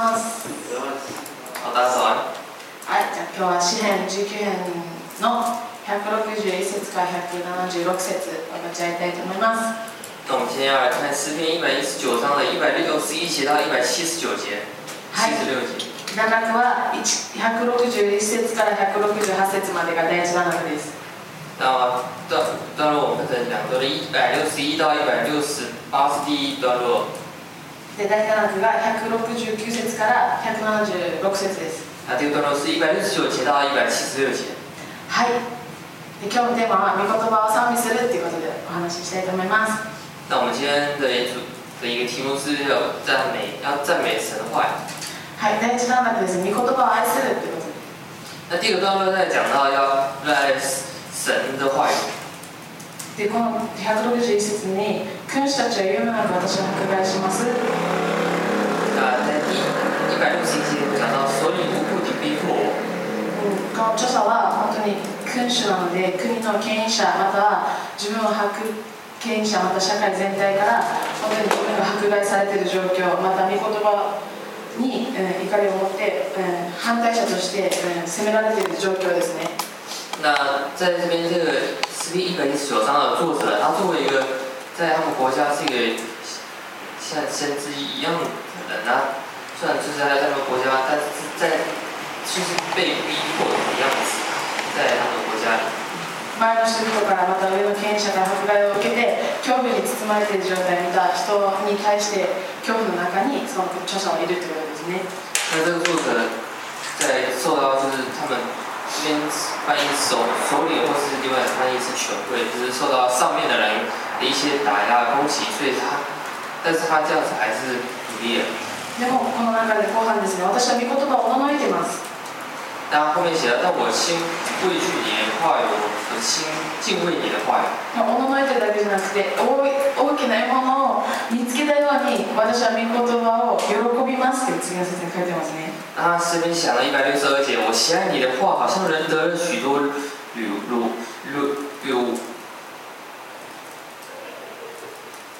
ます。好，大家早安。はい、じゃあ今日は詩編19編の161節から176節を立ち上げたいと思います。那我们今天要来看诗篇一百一十九章的一百六十一节到一百七十九节，はい七十六節。段落は1 161節から168節までが第一段落です。那段段落我们分成两段，一百六十一到一百六十八是第一段落，で第二段落が169節から176節です。那第二段落是一百六十九节到一百七十六节。はい。で今日のテーマは御言葉を賛美するっていうことでお話ししたいと思います。那我们今天的主的一个题目是要赞美，要赞美神的话语。はい、第一段落です。御言葉を愛するっていうことで。那第二个段落在讲到要热爱神的话语。でこの161節に「君主たちは言うまなく私は迫害します」この著者は本当に君主なので国の権威者または自分を迫権威者また社会全体から本当に自分が迫害されている状況また御言葉に、えー怒りを持って、えー反対者として、えー責められている状況ですね那在这边这个诗篇一百一十九章的作者，他作为一个在他们国家是一个像先知一样的人，那虽然就是在他们国家，但是在就是被逼迫的样子，在他们国家里。前の人々からまた上の権威者から迫害を受けて恐怖に包まれている状態を見た人に対して恐怖の中にその著者はいるということですね那这个作者在受到就是他们这边翻译手手里或是另外翻译是权贵，就是受到上面的人的一些打压攻击，所以他，但是他这样子还是努力了。でもこの中で後半ですね。私は御言葉をおののいています。但后面写了，但我心畏惧你的話語，我心敬畏你的話語。おののいてるだけじゃなくて大大きな獲物を見つけたように私は御言葉を喜びますって次の説に書いてますね那他诗篇想了一百六十二节，我喜爱你的话，好像人得了许多礼物礼物。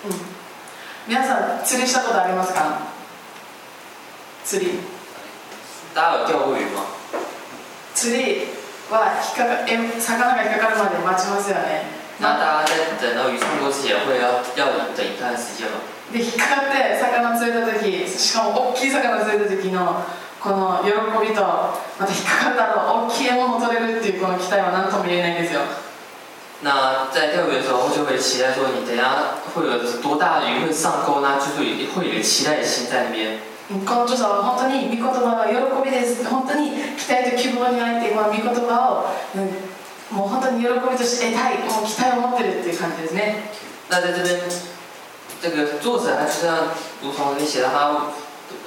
うん皆さん釣りしたことありますか釣り大家有钓过鱼吗？釣りは引っかかえ魚が引っかかるまで待ちますよね那大家在等到鱼上钩之前，会要要等一段时间吗？で引っかかって魚釣れた時しかも大きい魚釣れた時のこの喜びとまた引っかかった後大きい獲物取れるっていうこの期待は何とも言えないんですよ那在钓鱼的时候，就会期待说，你等一下会有多大的鱼会上钩呢？就是有会有一个期待的心在那边。この著者は本当に御言葉が喜びです本当に期待と希望にあってこの御言葉を、うん、もう本当に喜びとして得たいもう期待を持ってるっていう感じですね那在这边，这个作者他就像如同你写的，他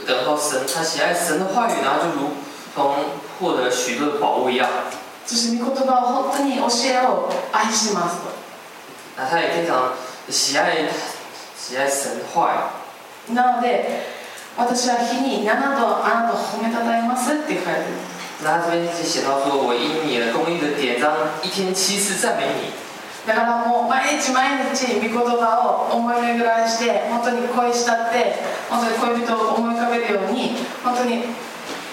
等到神，他喜爱神的话语，然后就如同获得许多的宝物一样。そして御言葉を本当に教えを愛しますと那他也非常喜爱喜爱神的话语。なので私は日に7度あなたを褒めたたえますって書いてる那他这边就写到说，我因你的公义的典章，一天七次赞美你。だからもう毎日毎日御言葉を思い巡らして本当に恋したって本当に恋人を思い浮かべるように本当に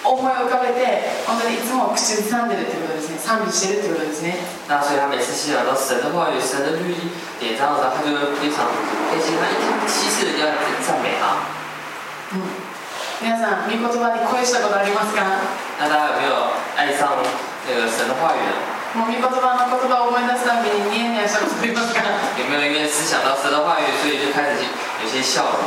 思い浮かべて本当にいつも口ずさんでるということですね賛美してるということですね那所以他每次欣赏到神的话语、神的律例典章的时候，他就会非常开心。他一天七次要赞美他。うん。皆さん御言葉に恋したことありますか？那大家有没有爱上那个神的话语呢？もう御言葉の言葉を思い出すたびにニヤニヤしたことありますか？有没有因为思想到神的话语，所以就开始有些笑容？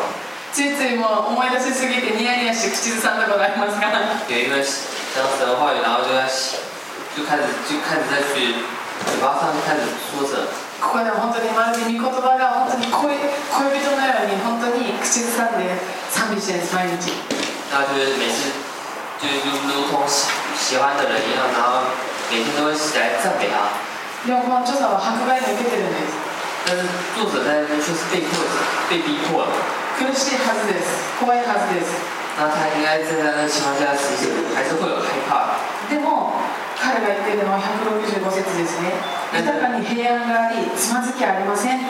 ついついもう思い出しすぎてニヤニヤして口ずさんだことありますか？有因为想到神的话语，然后就在就开始就开始在去嘴巴上就开始说着。ここでは本当にまるで御言葉が本当に恋恋人のように本当に口ずさんで賛美してるんです毎日那就是每次就是如如同喜喜欢的人一样，然后每天都会起来赞美他。でもこの著者は迫害に受けてるんです但是作者在那边却是被迫被逼迫了。苦しいはずです怖いはずです那他应该在那个情況下，其实还是会有害怕的。でも彼が言ってるのは165節ですね。豊かに平安がありつまずきありません。書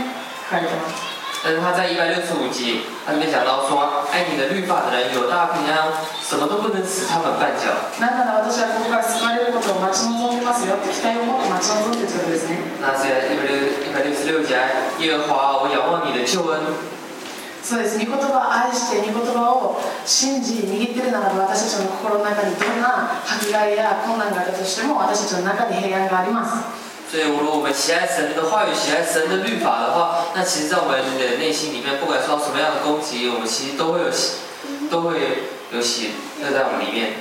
かれてます但是他在一百六十五集，他里面讲到说，爱你的律法的人有大平安，什么都不能使他们绊脚。なんなら私はここから救われることを待ち望んでますよって期待を持って待ち望んでということですね。那在一百六一百六十六节，耶和华，我仰望你的救恩，そうです。御言葉を愛して御言葉を信じ握ってるならば私たちの心の中にどんな迫害や困難があったとしても私たちの中に平安があります。所以，如果我们喜爱神的话语，喜爱神的律法的话，那其实，在我们的内心里面，不管受到什么样的攻击，我们其实都会有喜，都会有喜乐在我们里面。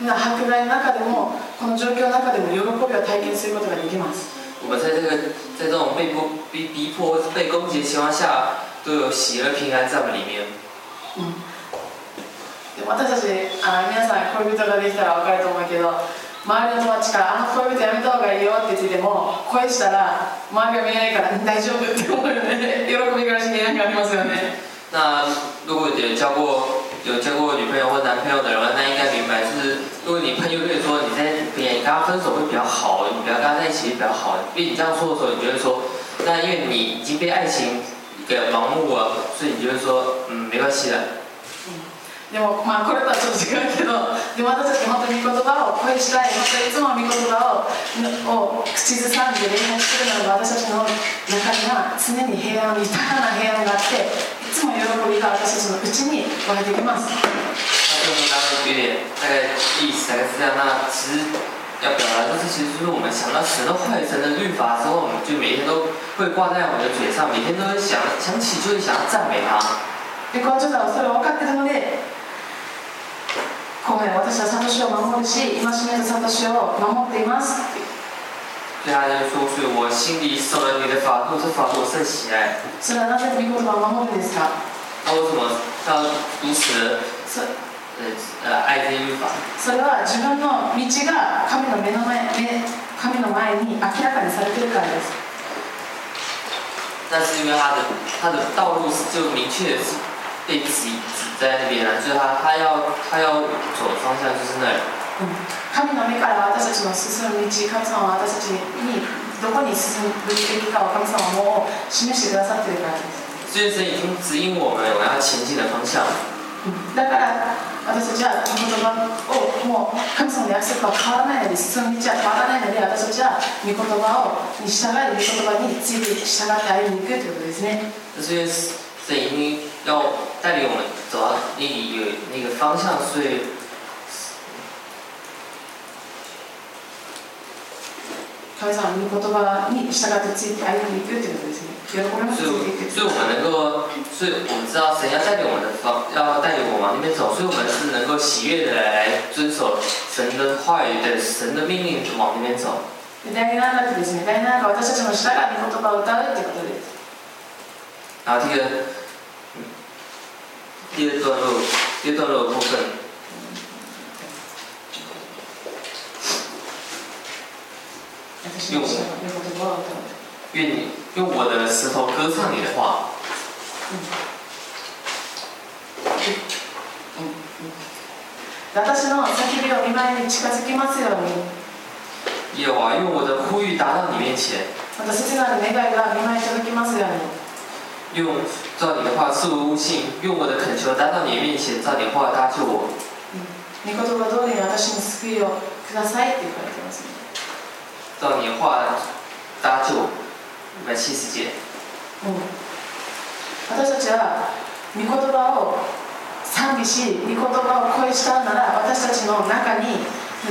みんな迫害の中でもこの状況の中でも喜びを体験することができます。我们在这个在这种被迫、被逼迫被攻击的情况下，都有喜乐平安在我们里面。で私たちあ皆さん恋人ができたら分かると思うけど周りの友達から「あの恋人やめた方がいいよ」って言ってても恋したら周りが見えないから「大丈夫」って思うよね喜び暮らしに何かありますよね那如果有交过有交过女朋友或男朋友的人，那应该明白，就是如果你朋友跟你说你在别人跟他分手会比较好，你不要跟他在一起比较好，因为你这样说的时候，你就会说，那因为你已经被爱情给盲目了，所以你就会说，嗯，没关系的。でもまあこれとはちょっと違うけどでも私たち本当に御言葉を恋したい本当にいつも御言葉をを口ずさんで恋愛してるならば私たちの中には常に平安豊かな平安があっていつも喜びが私たちのうちに湧いてきます那这个大概有点大概意思大概是这样。那其实要表达就是，其实就是我们想到神的话语、神的律法之后，我们就每天都会挂在我们的嘴上，每天都会想想起就会想要赞美他。でこうちょっとそれを分かってるのでごめん私はサトシを守るし戒めとサトシを守っていますって所以他就说，所以我心里守了你的法度，这法度我甚喜爱。それはなぜ御言葉を守るんですか那为什么要如此的 それは自分の道が神の目の前目神の前に明らかにされてるからです。那是因为他的他的道路是就明确被指指在那边了，就是他他要他要走的方向就是那里。神の目から私たちの進む道神様は私たちにどこに進むべきかを神様はもう示してくださってるからです。所以神已经指引我们我们要前进的方向。だから私たちは御言葉をもう神様の約束は変わらないのでその道は変わらないので私たちは御言葉をに従い御言葉について従って歩んでいくということですね。这是因为神已经要带领我们走到那一个那个方向，所以所以我们能够，所以我们知道神要带领我们的方，要带领我往那边走，所以我们是能够喜悦的来遵守神的话语的神的命令往那边走。で第7学ですね第7学は私たちの従い御言葉を歌うことです然后第二，第二段落，第二段落部分，私の従い御言葉を歌う愿你用我的舌头歌唱你的话，私の叫びを見舞いに近づきますように耶和华用我的呼吁达到你面前，また切なる願いが見舞いに届きますように用照你的话赐我悟性，用我的恳求达到你面前，照你的话搭救我。御言葉通りに私に救いをくださいって言われてますね照你的话搭救我。一百七十节，うん私たちは御言葉を賛美し御言葉を恋したなら私たちの中に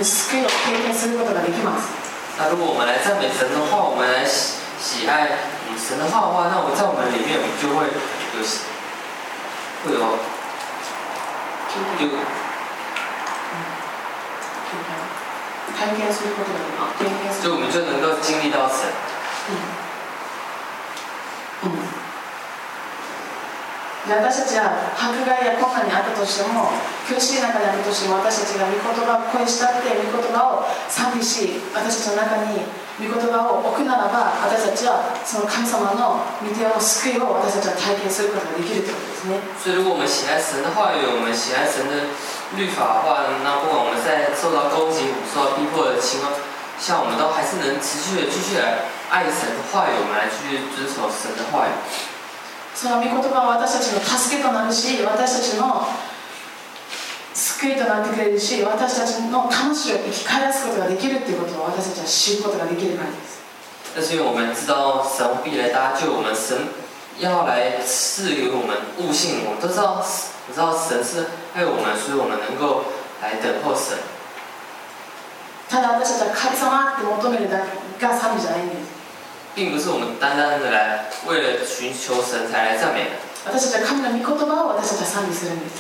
救いを経験することができます那如果我们来赞美神的话，我们来喜喜爱嗯神的话的话，那我在我们里面，我们就会有会有有 体験することができます経験する就我们就能够经历到神。で私たちは迫害や困難にあったとしても苦しい中であったとしても私たちが御言葉を恋したって御言葉を賛美し私たちの中に御言葉を置くならば私たちはその神様の御手の救いを私たちは体験することができるということですね律法的话，那不管我们在受到攻击、受到逼迫的情况下，我们都还是能持续的继续来爱神的话语，我们来继续遵守神的话语。その御言葉は私たちの助けとなるし私たちの救いとなってくれるし私たちの魂を生き返らすことができるっていうことを私たちは知ることができるからです但是因为我们知道神必来搭救我们，神要来赐予我们悟性，我们都知道，我知道神是爱我们，所以我们能够来等候神。ただ私たちは神様って求めるだけが賛美じゃないんです并不是我们单单的来为了寻求神才来赞美的，私たちは神の御言葉を私たちは賛美するんです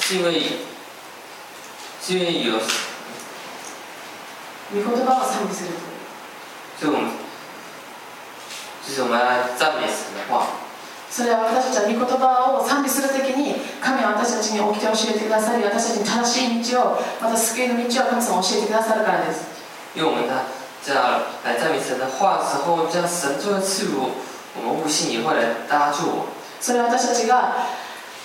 是因为是因为有，御言葉を賛美する所以我们就是我们来赞美神的话。それは私たちは御言葉を賛美するときに神は私たちに起きて教えてくださり私たちに正しい道をまた救いの道を神様教えてくださるからです。因为我们来赞美神的话的时候，这样神就会赐予我我们悟性，也会来搭救我。それは私たちが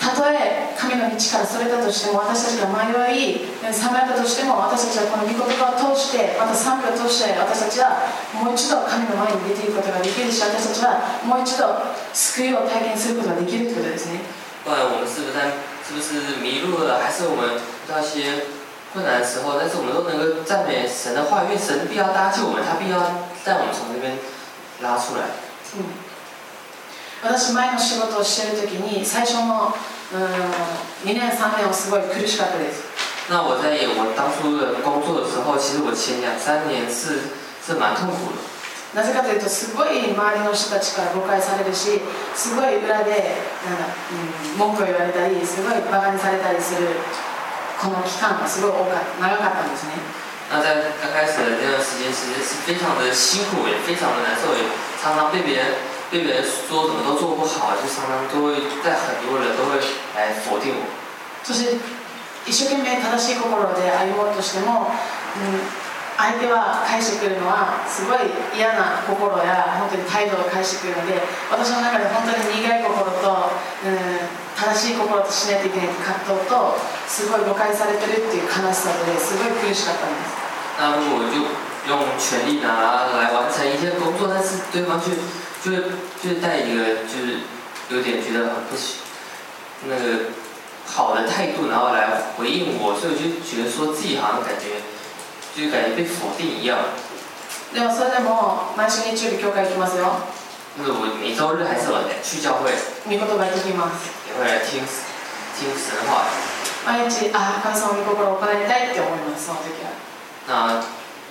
たとえ神の道からそれたとしても私たちが迷いさまよったとしても私たちはこの御言葉を通してまた賛美を通して私たちはもう一度神の前に出ていくことができるし私たちはもう一度救いを体験することができるということですね不然我们是不是在是不是迷路了，还是我们遇到一些困难的时候，但是我们都能够赞美神的话，因为神必要搭救我们，他必要带我们从这边拉出来。うん私前の仕事をしてる時に最初のうん2年3年はすごい苦しかったです那我在我当初的工作的时候，其实我前两三年是是蛮痛苦的， なぜかというとすごい周りの人たちから誤解されるしすごい裏でなんだ、うん、文句を言われたりすごいバカにされたりするこの期間がすごい多か長かったんですね那在刚开始的那段时间，其实是非常的辛苦，也非常的难受，也常常被别人被别人说怎么都做不好，就常常都会在很多人都会来否定我。そして一生懸命正しい心で歩もうとしても、うん、相手は返してくるのはすごい嫌な心や本当に態度を返してくるので私の中で本当に苦い心と、うん、正しい心としないといけない葛藤とすごい誤解されてるっていう悲しさですごい苦しかったんです。那如果我就用全力拿来完成一些工作，但是对方却就是就是带一个就是有点觉得很不喜那个好的态度，然后来回应我，所以我就觉得说自己好像感觉就是感觉被否定一样。でもそれでも毎週日曜日教会行きますよ。就是我每周日还是有去教会，御言葉行ってきます。也会来听听神的话。毎日ああ神様の御心を行いたいって思いますその時は。那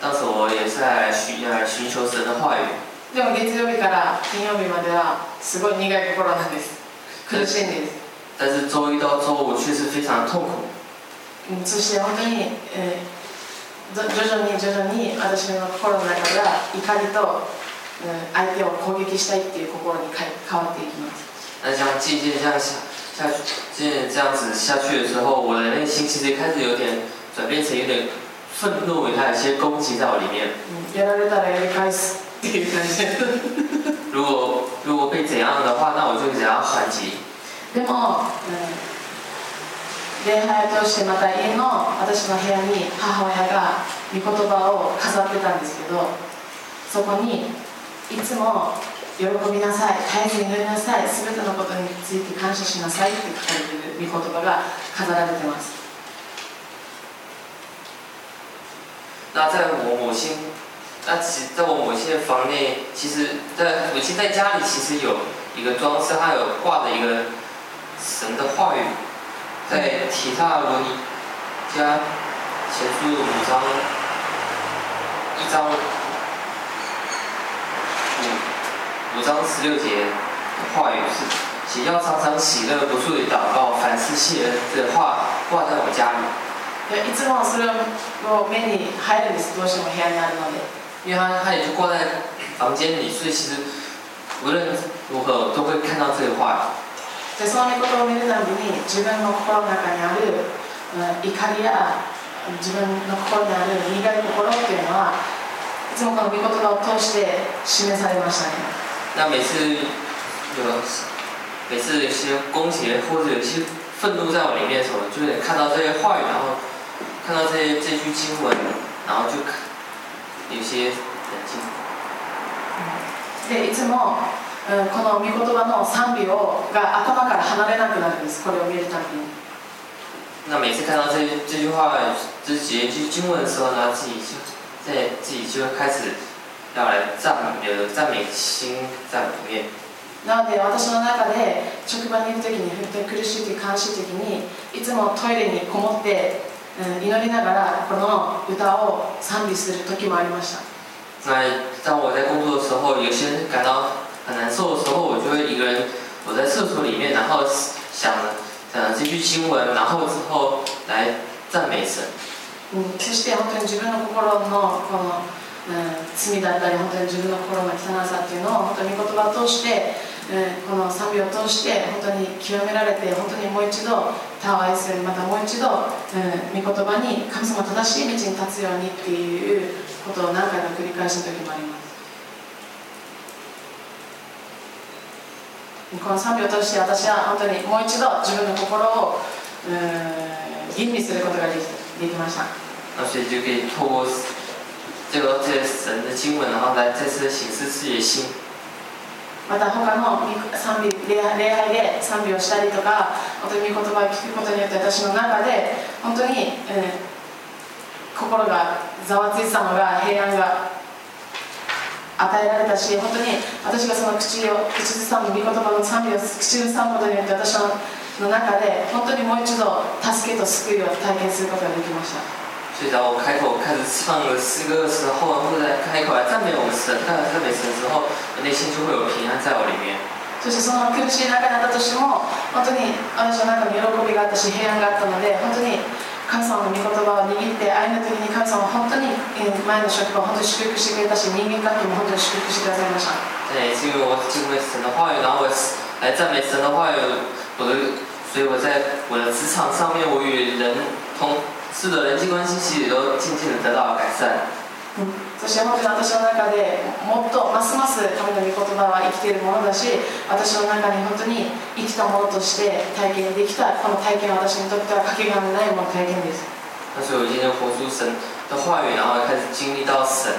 当时我也是在寻来寻求神的话语，でも月曜日から金曜日まではすごい苦い心なんです。苦しいんです。但是周一到周五却是非常痛苦。うんそして本当に、えーぞ徐々に徐々に私の心の中が怒りと、うん相手を攻撃したいっていう心に変わっていきます那这样渐渐这样下这样子下去的时候，我的内心其实开始有点转变成有点愤怒，还有一些攻击在我里面。うんやられたらやり返すっていう感じで如果如果被怎样的话，那我就怎样还击。でも、うん礼拝を通してまた家の私の部屋に母親が御言葉を飾ってたんですけどそこにいつも喜びなさい絶えず祈りなさい全てのことについて感謝しなさいって書かれている御言葉が飾られてます。那在我母亲，那其在我母亲的房内，其实在母亲在家里其实有一个装饰，它有挂着一个神的话语，在提塔罗尼加前书五章一章五五章十六节的话语是，写要常常喜乐，不住的祷告，凡事谢恩的话挂在我家里。いやいつもそれを目に入るんですどうしても部屋にあるので因为它它也就挂在房间里，所以其实无论如何都会看到这个话 でその御言葉を見るたびに自分の心の中にある、うん怒りや自分の心にある苦い心っていうのはいつもこの御言葉を通して示されましたね那每次有每次有些攻击或者有一些愤怒在我里面的时候，就会看到这些话语，然后看到这些这句经文，然后就有些冷静。でいつも、この御言葉の賛美をが頭から離れなくなるんです。これを見るたびに。那每次看到这这句话，这几句经文的时候呢，自己就在自己就会开始要来赞美，有赞美心在里面。なので私の中で職場にいる時に本当に苦しい時悲しい時にいつもトイレにこもって、うん祈りながらこの歌を賛美する時もありました。那当我在工作的时候，有些感到很难受的时候，我就会一个人躲在厕所里面，然后想想这句经文，然后之后来赞美神。うんそして本当に自分の心のこの、うん罪だったり本当に自分の心の汚さっていうのを本当に御言葉を通して、うんこの賛美を通して本当に清められて本当にもう一度他を愛するまたもう一度、うん、御言葉に神様正しい道に立つようにっていうことを何回か繰り返した時もありますこの賛美を通して私は本当にもう一度自分の心を、うん、吟味することができできました那所以就可以透过这个这个神的经文，然后来再次自己的心。また他の賛美礼拝礼拝で賛美をしたりとか本当に御言葉を聞くことによって私の中で本当に、えー心がざわついてたのが平安が与えられたし本当に私がその口を口ずさむ御言葉の賛美を口ずさむことによって私のの中で本当にもう一度助けと救いを体験することができました所以当我开口开始唱诗歌的时候，或者在开口来赞美我们神、赞美神之后，我内心就会有平安在我里面。そしてその苦しい中だったとしても本当に私の中に喜びがあったし平安があったので本当に神様の御言葉を握って歩んだ時に神様は本当に前の職場を本当に祝福してくれたし人間関係も本当に祝福してくださいました对，是因为我敬畏神的话语，然后我来赞美神的话语，我的，所以我在我的职场上面，我与人同事的人际关系其实都渐渐的得到了改善。そして本当に私の中でもっとますます神の御言葉は生きているものだし私の中に本当に生きたものとして体験できたこの体験は私にとってはかけがえのないもの体験です。那所以我今天就活出神的话语，然后开始经历到神。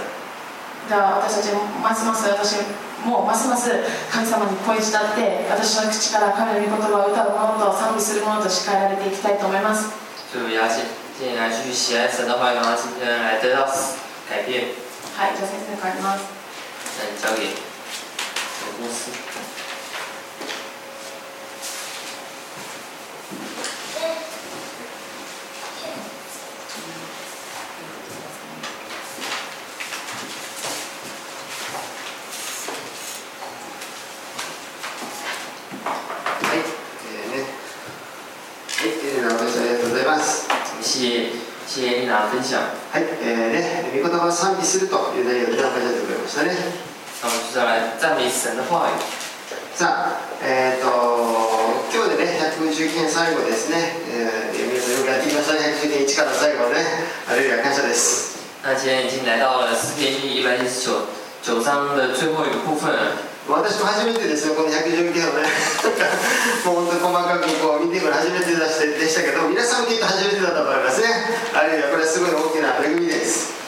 だから私たちもますます私もますます神様に恋したって私の口から神の御言葉を歌うものと賛美するものとしかえられていきたいと思います。所以我要建建议来继续喜爱神的话语，然后今天来得到改变。はいじゃあ先生帰ります那交给陈牧师。はい、えーね、はい、えー、直美さんありがとうございます。谢谢谢谢丽娜的分享。賛美するという内容で紹介してくれましたね。さあ、えーと、今日でね、119編最後ですね、えー、皆さんよくやってきましたね、119編1から最後ね、あるいは感謝です。那今天已经来到了诗篇第一百一十九九章的最后一个部分了。私も初めてですよ、この119編をね、もう本当に細かくこう見てくる初めてでしたでしたけど、皆さんもきっと初めてだと思いますね。あるいはこれはすごい大きな恵みです。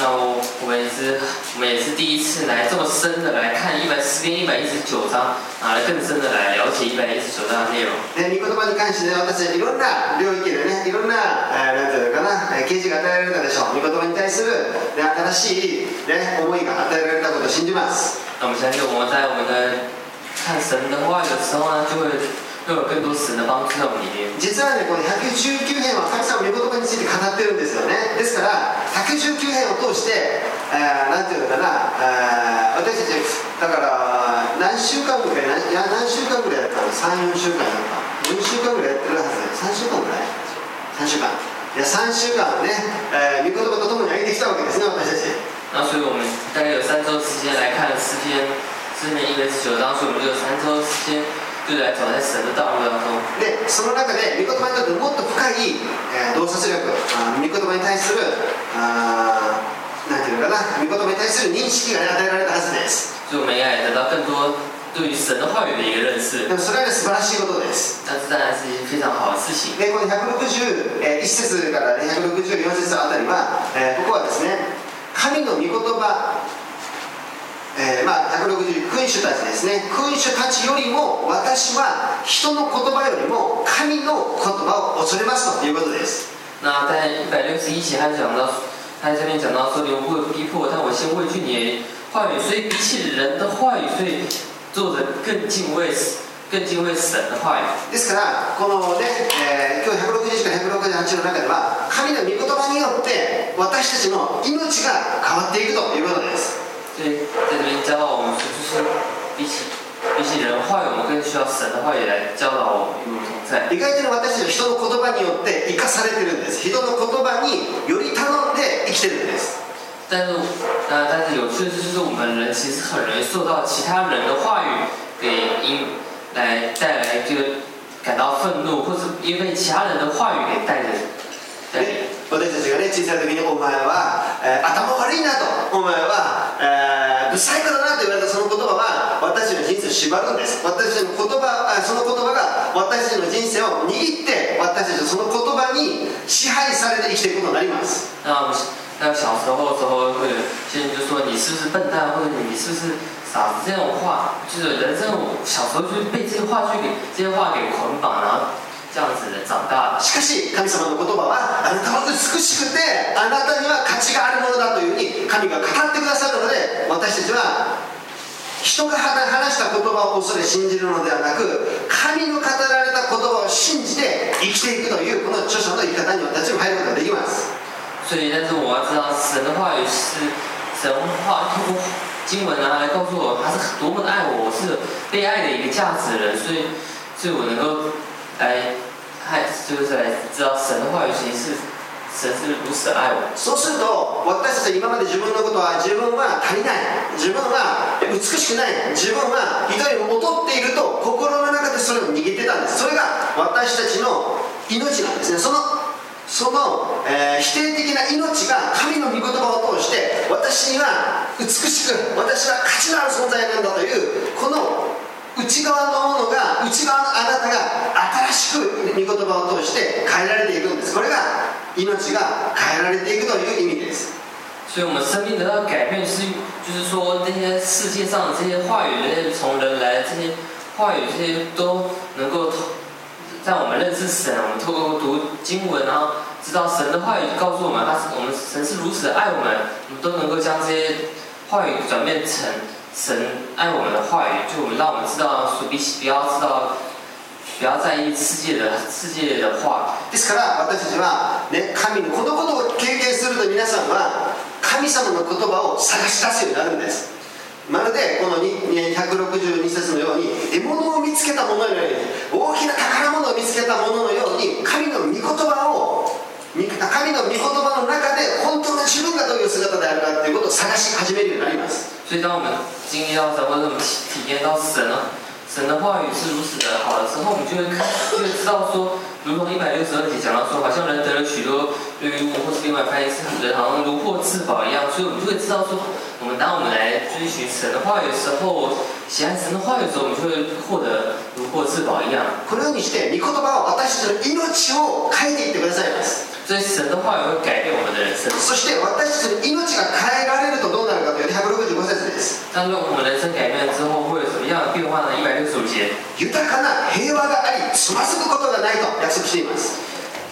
那我我们也是我们也是第一次来这么深的来看一百诗篇一百一十九章啊，来更深的来了解一百一十九章的内容。ね、御言葉に関してね、私はいろんな領域でね、いろんな、えーなんていうのかな、えー啓示が与えられたでしょう。御言葉に対する、ね、新しい、ね、思いが与えられたことを信じます。那我们相信我们在我们的看神的话语的时候呢，就会 会有更多神的帮助在我们里面。実はね、この119編は神様の御言葉について語ってるんですよね。ですから、119編を通して、えーなんていうのかな、えー私たち、だから、何週間ぐらい、何いや何週間ぐらいやったの ?3、4週間やった。4週間ぐらいやってるはずだよ。3週間ぐらい ?3 週間。いや、3週間ね、えー御言葉とともに歩んできたわけですね、私たち。那所以我们大概有三周时间来看诗篇诗篇一百十九章，所以我们就三周时间でその中で御言葉にとってもっと深い、えー洞察力あー御言葉に対するあーなんていうのかな御言葉に対する認識がね与えられたはずですで。もそれはね素晴らしいことです那这当然是一件非常好的事情。でこの161、えー、1節から、ね、164節あたりは、えーここはですね神の御言葉えーまあ、160君主たちですね。君主たちよりも私は人の言葉よりも神の言葉を恐れますということです。那在一百六十一节，讲到，他在这边讲到说，你们不会逼迫我，但我先畏惧你。的话语，所以比起人的话语，所以作者更敬畏，更敬畏神的话语。ですからこのね、えー今日161から168の中では神の御言葉によって私たちの命が変わっていくということです所以在这边教导我们说，就是比起比起人的话语，我们更需要神的话语来教导我们与我们同在。意外とね私たちは人の言葉によって生かされてるんです人の言葉により頼んで生きてるんです但是，呃，但是有趣的就是我们人其实很容易受到其他人的话语给引来带来这个感到愤怒，或是因为其他人的话语给带着。ね私たちがね小さい時に「お前は、えー頭悪いな」と「お前は、えー、不細工だな」と言われたその言葉は私の人生を縛るんです。私の言葉その言葉が私の人生を握って私たちはその言葉に支配されて生きていくことになります。那小时候时候，会有些人就说你是不是笨蛋，或者你是不是傻子这种话，就是人生我小时候就被这些话去给这些话给捆绑，然后这样子的长大的。しかし神様の言葉はあなたは美しくてあなたには価値があるものだというふうに神が語ってくださるので私たちは人が話した言葉を恐れ信じるのではなく神の語られた言葉を信じて生きていくというこの著者の生き方に私たちも入ることができます所以，但是我要知道神的话语是神话，透过经文啊来告诉我，他是多么的爱我，我是被爱的一个价值的人，所以，所以我能够来，还就是来知道神的话语其实是。そうすると私たちは今まで自分のことは自分は足りない。自分は美しくない。自分は人よりも劣っていると心の中でそれを握ってたんです。それが私たちの命なんですね。そのその、えー否定的な命が神の御言葉を通して私には美しく私は価値のある存在なんだというこの内側のものが内側のあなたが新しく御言葉を通して変えられていくんです。これが命が変えられていくという意味です。所以，我们生命得到改变是，就是说，这些世界上的这些话语，这些从人来的这些话语，这些都能够在我们认识神，我们透过读经文，然后知道神的话语告诉我们，他是我们神是如此的爱我们，我们都能够将这些话语转变成神爱我们的话语，就让我们知道，说比不要知道，不要在意世界的世界的话，ですから私たちは、ね、神のこのことを経験すると皆さんは神様の言葉を探し出すようになるんですまるでこの162節のように獲物を見つけたもののように大きな宝物を見つけたもののように神の御言葉を神の御言葉の中で本当の自分がどういう姿であるかということを探し始めるようになります，经历到神，或者我们体体验到神了，神的话语是如此的好的时候，我们就会看，就会知道说，如同一百六十二节讲到说，好像人得了许多对于物，或是另外翻译是人好像如获至宝一样，所以我们就会知道说，我们当我们来追寻神的话语的时候，喜爱神的话语的时候，我们就会获得如获至宝一样。このようにして御言葉は私たちの命を変えていってくださいます所以，神的话语会改变我们的人生。そして私たちの命が変えられるとどうなるかというと165節 です。当然，我们人生改变之后，会有什么样的变化呢？一百六十五节，豊かな平和がありつまずくことがないと約束しています。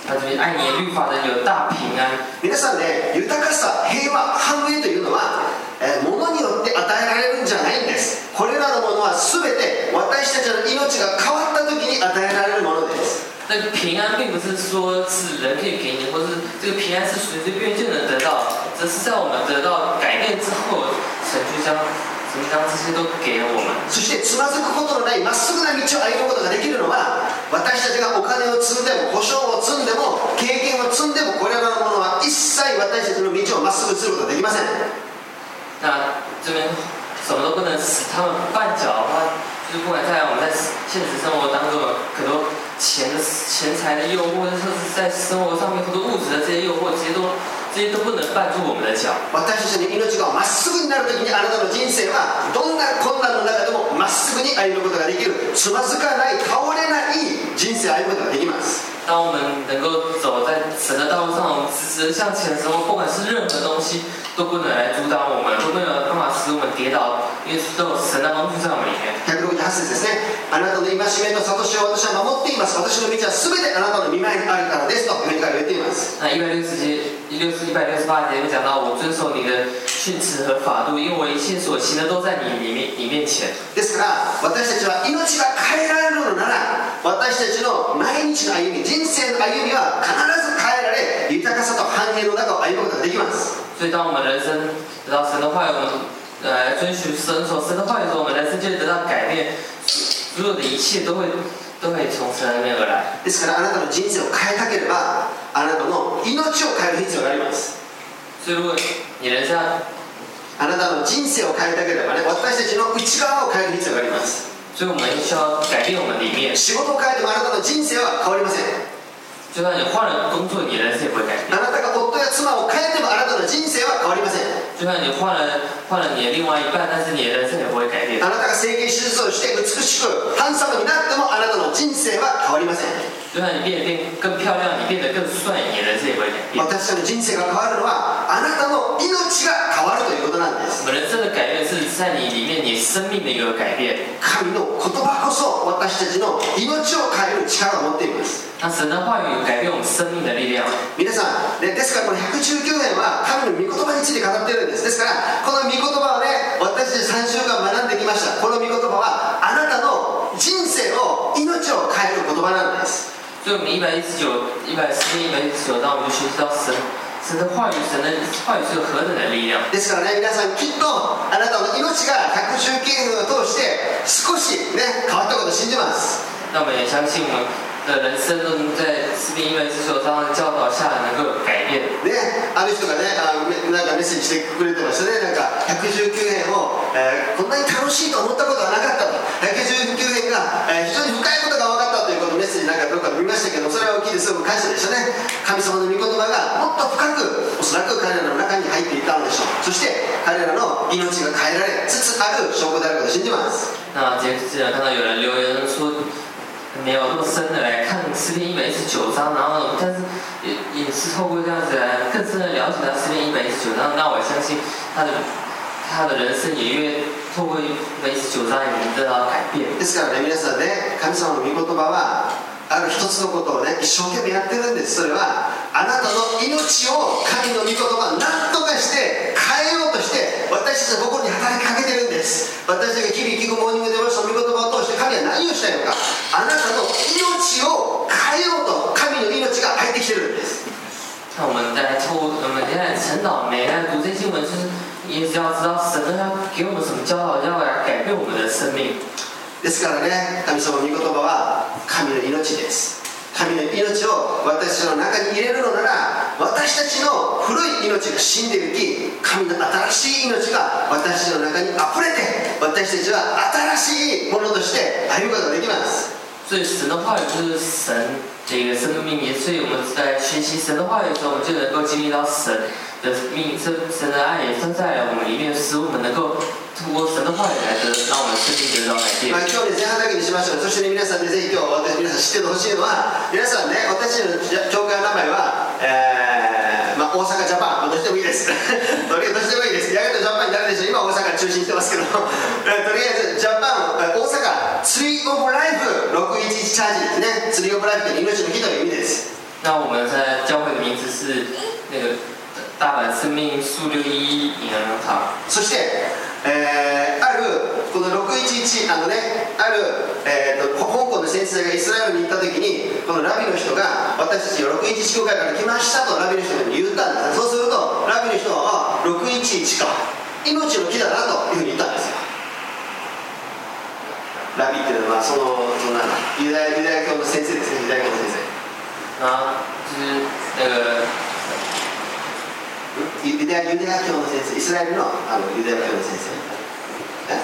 他这边爱你律法的有大平安。皆さんね豊かさ平和繁栄というのは、えー物によって与えられるんじゃないんです。これらのものは全て私たちの命が変わった時に与えられるものです。那个平安并不是说是人可以给你，或是这个平安是随随便便就能得到，则是在我们得到改变之后，そしてつまずくことのないまっすぐな道を歩むことができるのは私たちがお金を積んでも保証を積んでも経験を積んでもこれらのものは一切私たちの道をまっすぐすることができません。那这边什么都不能使他们绊脚的话，就是不管在我们在现实生活当中有很多钱的钱财的诱惑，或者是在生活上面很多物质的这些诱惑，这些都这些都不能绊住我们的脚。私たちの命がまっすぐになる時にあなたの人生はどんな困難の中でもまっすぐに歩むことができるつまずかない倒れない人生を歩むことができます当我们能够走在神的道路上，我们直直向前的时候，不管是任何东西都不能来阻挡我们，都没有办法使我们跌倒，因为都有神的帮助在我们里面。168節ですねあなたの戒めと悟しを私は守っています私の道は全てあなたの見舞いにあるからですというふうに彼は言っています那一百六十节、六十一百六十八节就讲到，我遵守你的训词和法度，因为我一切所行的都在你里面你面前。ですから私たちは命が変えられるのなら私たちの毎日の歩み人生の歩みは必ず変えられ豊かさと繁栄の中を歩むことができます所以，当我们人生得到神的话语，我们呃遵循神所神的话语的时候，我们人生就会得到改变，所有的一切都会。ですからあなたの人生を変えたければあなたの命を変える必要があります。あなたの人生を変えたければね私たちの内側を変える必要があります。仕事を変えてもあなたの人生は変わりません。あなたが夫や妻を変えてもあなたの人生は変わりません就算你换了换了你的另外一半，但是你的人生也不会改变あ。なたが整形手術をして美しくハンサムになってもあなたの人生は変わりません就算你变得变更漂亮，你变得更帅，你的人生也不会改变。私たちの人生が変わるのはあなたの命が変わるということなんです我们人生的改变是在你里面，你生命的一个改变。神の言葉こそ私たちの命を変える力を持っています那神的话语改变我们生命的力量。皆さん、ね、ですからこの119編は神の御言葉について語っているんです。ですからこの御言葉をね私たち3週間学んできました。この御言葉はあなたの人生を命を変える言葉なんです。所以我们一百一十九、一百四一百一十九章，我们就学习到神神的话语，神的话语是有何等的力量。ですからね皆さんきっとあなたの命が119編を通して少しね変わったことを信じます。那我们也相信我。们的人生都能在诗篇一百一十九章的教导下能够改变。ね、ある人がねあめなんかメッセージしてくれてましたね。なんか119編を、えーこんなに楽しいと思ったことはなかったと。119編が、えー非常に深いことが分かったということをメッセージなんかどっかで見ましたけどそれは大きいです。ごく感謝でしたね。神様の御言葉がもっと深くおそらく彼らの中に入っていったのでしょう。そして彼らの命が変えられつつある証拠であることを信じます。那接着看到有人留言说，没有那么深的来看诗篇一百一十九章，然后但是也也是透过这样子来更深的了解到诗篇一百一十九章，那我相信他的他的人生也越透过一百一十九章也能得到改变。ですからね皆さんね神様の御言葉は ある一つのことをね一生懸命やってるんです。それはあなたの命を神の御言葉を何とかして変えようとして私たちの心に働きかけてるんです。私たちが日々聞くモーニングデボーションの御言葉を通して神は何をしたいのか。あなたの命を変えようと神の命が入ってきてるんです。那我们在透，我们在晨祷，每天读这些文，就是也只要知道神要给我们什么教导，要来改变我们的生命。ですからね神様の御言葉は神の命です。神の命を私の中に入れるのなら私たちの古い命が死んでゆき神の新しい命が私の中にあふれて私たちは新しいものとして歩むことができます。所以神的话语就是神的一个生命也所以我们在学习神的话语的时候，我们就能够经历到神的命，神神的爱也生在我们里面，使我们能够通过神的话语来得让我们生命得到改变ま。あ、今日前半だけにしましょうそしてね皆さんにぜひ今日私皆さん知ってほしいのは皆さんね私の教会の名前は、えーあ、大阪ジャパン、まあ、どうしてもいいです。とりあえずどうしてもいいです。やがてジャパンになるでしょ。う今大阪中心してますけど。え ーとりあえずジャパンえー大阪ツリーオブライフ611チャージですね。ツリーオブライフって命の木という意味です。那我们在教会的名字是那个大阪生命树六一一银行堂。そして、えーあるこの611あのねある、えーと香港の先生がイスラエルに行った時にこのラビの人が私たちは611教会から来ましたとラビの人に言ったんですそうするとラビの人はあ611か。命の木だなというふうに言ったんですよ。ラビっていうのはそのそのユダヤユダヤ教の先生ですね。ユダヤ教の先生。然后就是那个ユダヤユダヤ教の先生イスラエルのあのユダヤ教の先生え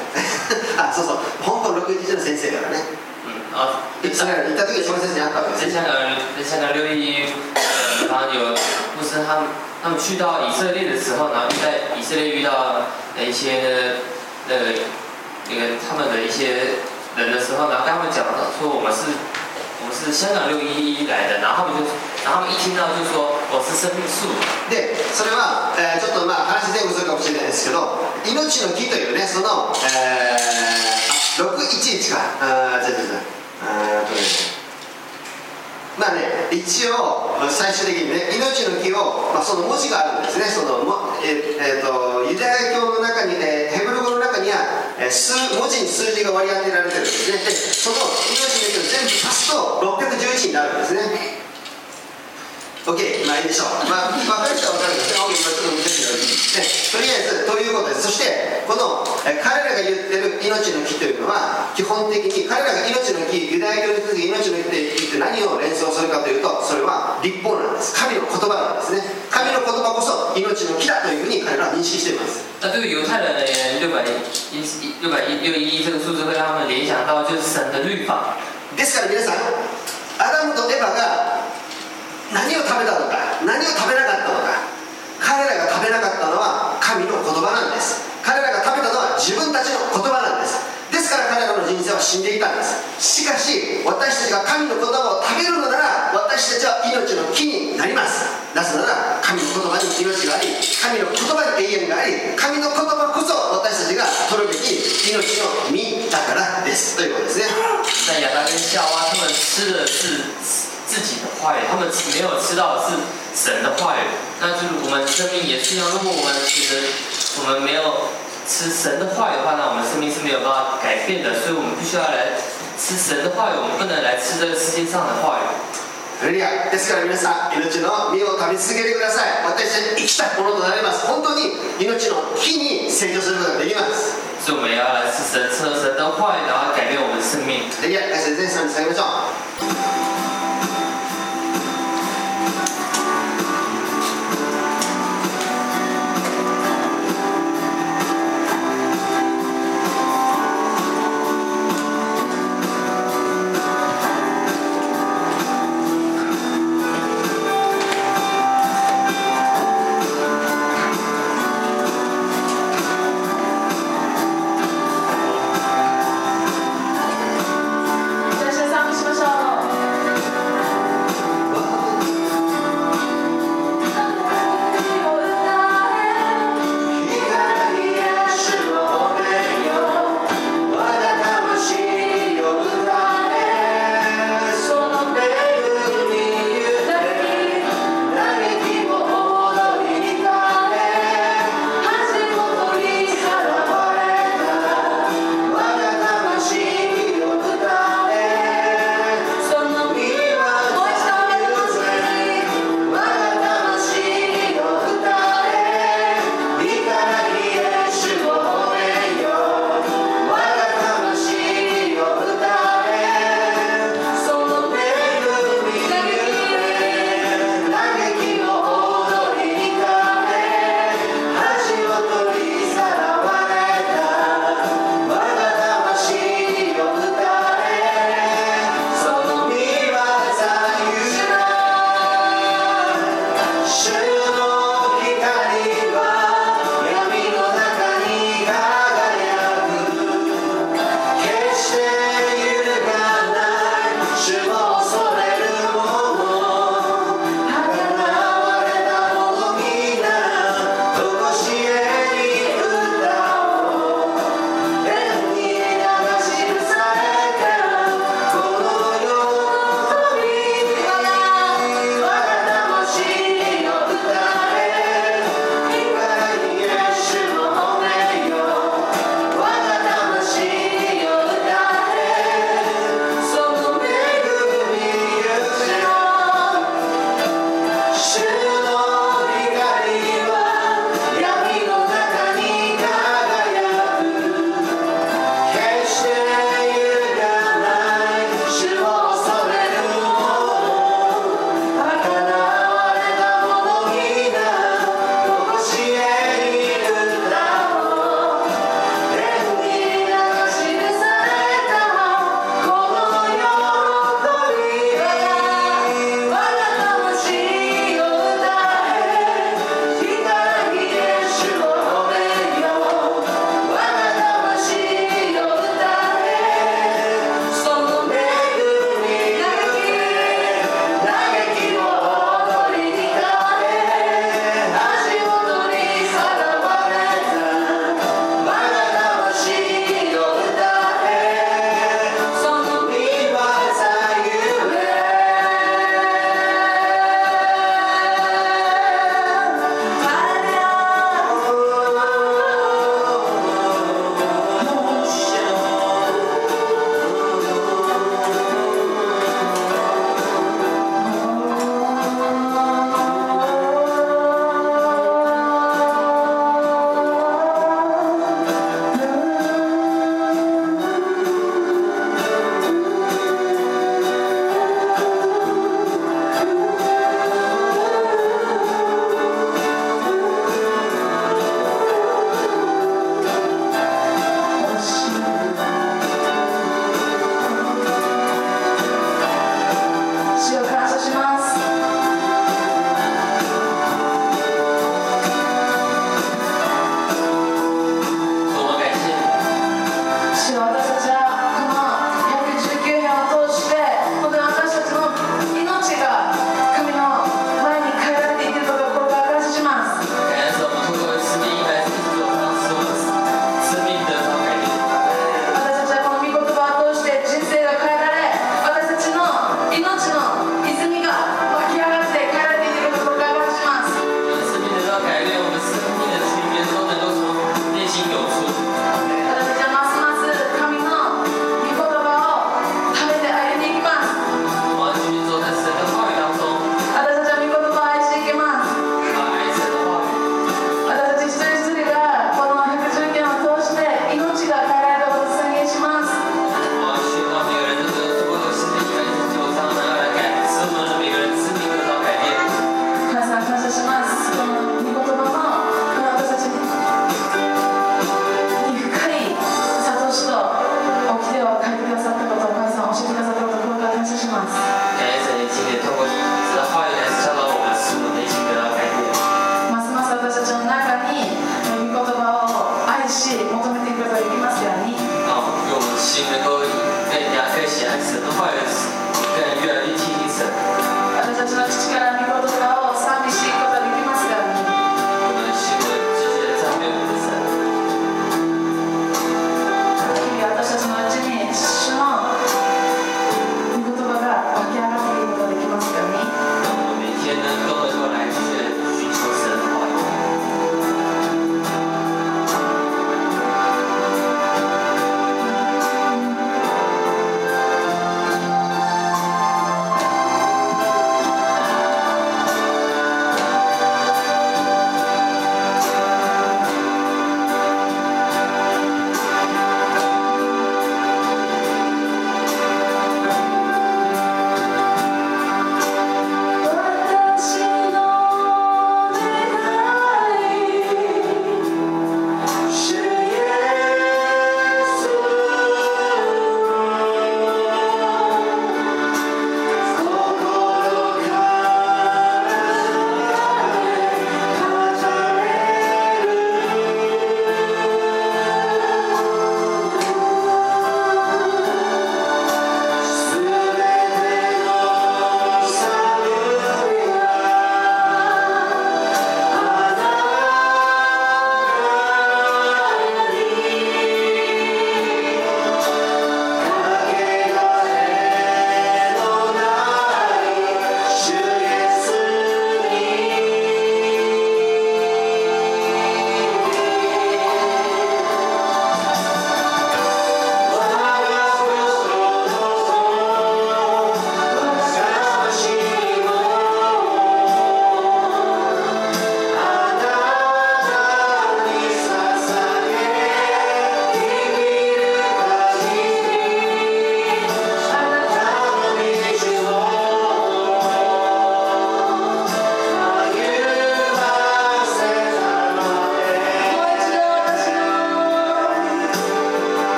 あそうそう香港611の先生からね嗯啊，イスラエルに行った時にその先生に会ったわけです在香港，在香港六一，呃，然后有牧师他们他们去到以色列的时候，然后在以色列遇到的一些那个那个他们的一些人的时候，然后跟他们讲到说我们是 我是香港六一一来的，然后他们就然后他们一听到就说我是生命树。でそれは、えーちょっとまあ話前後するかもしれないですけど命の木というねその、えー、あ611かあー違う違う違うあーとねまあね一応最終的にね命の木を、まあ、その文字があるんですねそのえーえーとユダヤ教の中に、えーヘブル語の中には、えー数文字に数字が割り当てられてるんですね。でその命の木を全部足すと611になるんですね。OK、まあいいでしょう。まあ、分かる人は分かるんですね。今ちょっと難しいので、とりあえず、ということです。そして、この、え彼らが言ってる命の木というのは、基本的に、彼らが命の木、ユダヤ教の命の木って言って何を連想するかというと、それは立法なんです。神の言葉なんですね。神の言葉こそ命の木だというふうに彼らは認識しています。那对于犹太人而言，六百一六百一六一这个数字会让他们联想到就是神的律法。ですから皆さん、アダムとエヴァが何を食べたのか、何を食べなかったのか、彼らが食べなかったのは神の言葉なんです。彼らが食べたのは自分たちの言葉なんです。ですから彼らの人生は死んでいたんです。しかし、私たちが神の言葉を食べるのなら、私たちは命の木になります。なぜなら、神の言葉に命があり、神の言葉に永遠があり、神の言葉こそ私たちが取るべき命の実だからです。ということですね。自己的话语，他们没有吃到的是神的话语。那就是我们生命也是一样，如果我们觉得我们没有吃神的话语的话，那我们生命是没有办法改变的。所以我们必须要来吃神的话语，我们不能来吃这个世界上的话语。ハレルヤですから皆さん命の実を食べ続けてください私たち生きたものとなります本当に命の木に成長することができます所以我们也要来吃神，吃了神的话语，然後改变我们的生命。ハレルヤ感謝全さんに下げましょうじゃあ、賛美しましょう。